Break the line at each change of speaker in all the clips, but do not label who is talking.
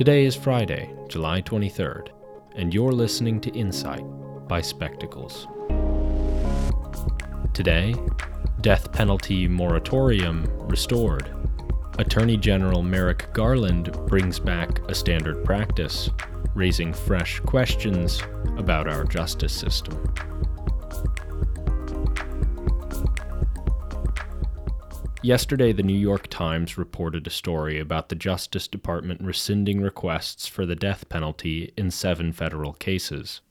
Today is Friday, July 23rd, and you're listening to Insight by Spectacles. Today, death penalty moratorium restored. Attorney General Merrick Garland brings back a standard practice, raising fresh questions about our justice system. Yesterday, the New York Times reported a story about the Justice Department rescinding requests for the death penalty in seven federal cases.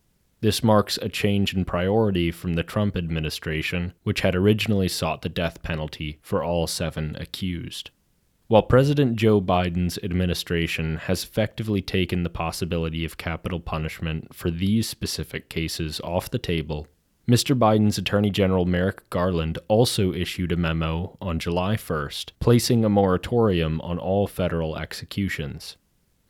This marks a change in priority from the Trump administration, which had originally sought the death penalty for all seven accused. While President Joe Biden's administration has effectively taken the possibility of capital punishment for these specific cases off the table, Mr. Biden's Attorney General Merrick Garland also issued a memo on July 1st, placing a moratorium on all federal executions.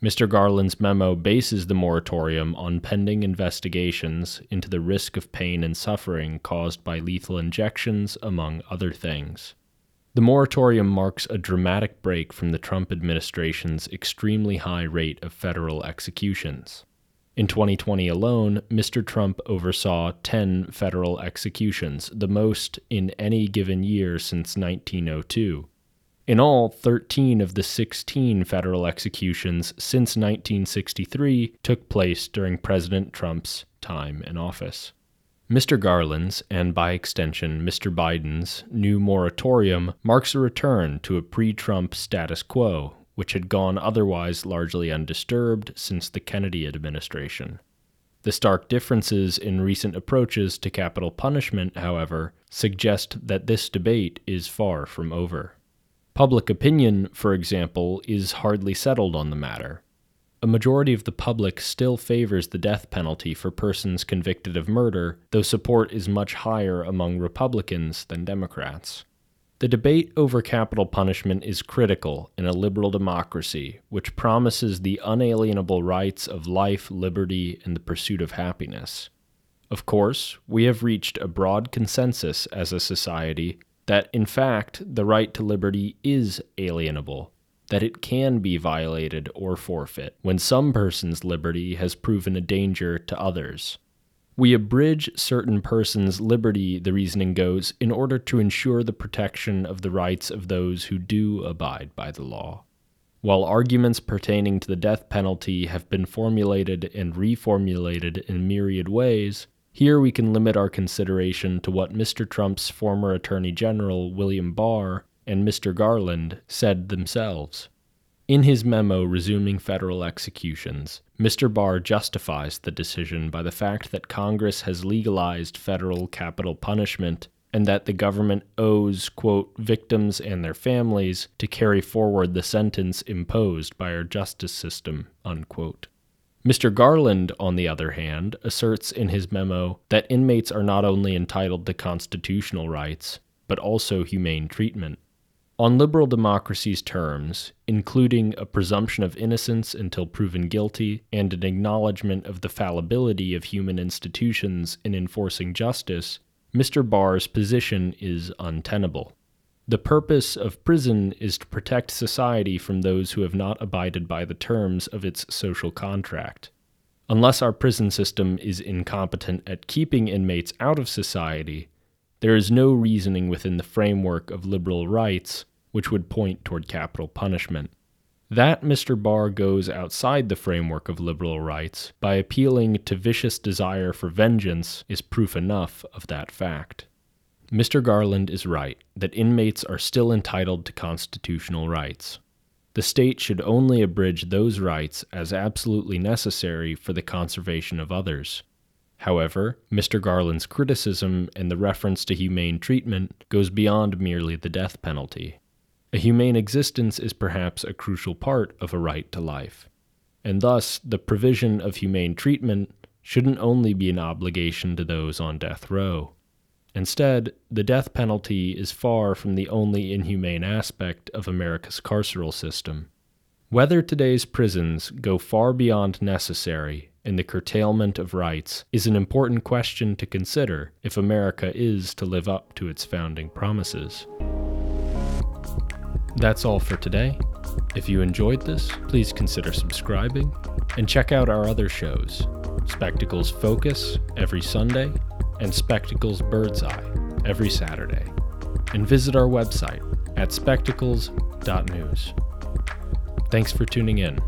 Mr. Garland's memo bases the moratorium on pending investigations into the risk of pain and suffering caused by lethal injections, among other things. The moratorium marks a dramatic break from the Trump administration's extremely high rate of federal executions. In 2020 alone, Mr. Trump oversaw 10 federal executions, the most in any given year since 1902. In all, 13 of the 16 federal executions since 1963 took place during President Trump's time in office. Mr. Garland's, and by extension Mr. Biden's, new moratorium marks a return to a pre Trump status quo which had gone otherwise largely undisturbed since the Kennedy administration. The stark differences in recent approaches to capital punishment, however, suggest that this debate is far from over. Public opinion, for example, is hardly settled on the matter. A majority of the public still favors the death penalty for persons convicted of murder, though support is much higher among Republicans than Democrats. The debate over capital punishment is critical in a liberal democracy which promises the unalienable rights of life, liberty, and the pursuit of happiness. Of course, we have reached a broad consensus as a society that, in fact, the right to liberty is alienable, that it can be violated or forfeit when some person's liberty has proven a danger to others. We abridge certain persons' liberty, the reasoning goes, in order to ensure the protection of the rights of those who do abide by the law. While arguments pertaining to the death penalty have been formulated and reformulated in myriad ways, here we can limit our consideration to what Mr. Trump's former Attorney General William Barr and Mr. Garland said themselves. In his memo resuming federal executions, Mr. Barr justifies the decision by the fact that Congress has legalized federal capital punishment and that the government owes, quote, victims and their families to carry forward the sentence imposed by our justice system, unquote. Mr. Garland, on the other hand, asserts in his memo that inmates are not only entitled to constitutional rights, but also humane treatment. On liberal democracy's terms, including a presumption of innocence until proven guilty and an acknowledgement of the fallibility of human institutions in enforcing justice, Mr. Barr's position is untenable. The purpose of prison is to protect society from those who have not abided by the terms of its social contract. Unless our prison system is incompetent at keeping inmates out of society, there is no reasoning within the framework of liberal rights which would point toward capital punishment. That Mr. Barr goes outside the framework of liberal rights by appealing to vicious desire for vengeance is proof enough of that fact. Mr. Garland is right that inmates are still entitled to constitutional rights. The state should only abridge those rights as absolutely necessary for the conservation of others. However, Mr. Garland's criticism and the reference to humane treatment goes beyond merely the death penalty. A humane existence is perhaps a crucial part of a right to life, and thus the provision of humane treatment shouldn't only be an obligation to those on death row. Instead, the death penalty is far from the only inhumane aspect of America's carceral system. Whether today's prisons go far beyond necessary in the curtailment of rights is an important question to consider if America is to live up to its founding promises. That's all for today. If you enjoyed this, please consider subscribing and check out our other shows Spectacles Focus every Sunday and Spectacles Bird's Eye every Saturday. And visit our website at spectacles.news. Thanks for tuning in.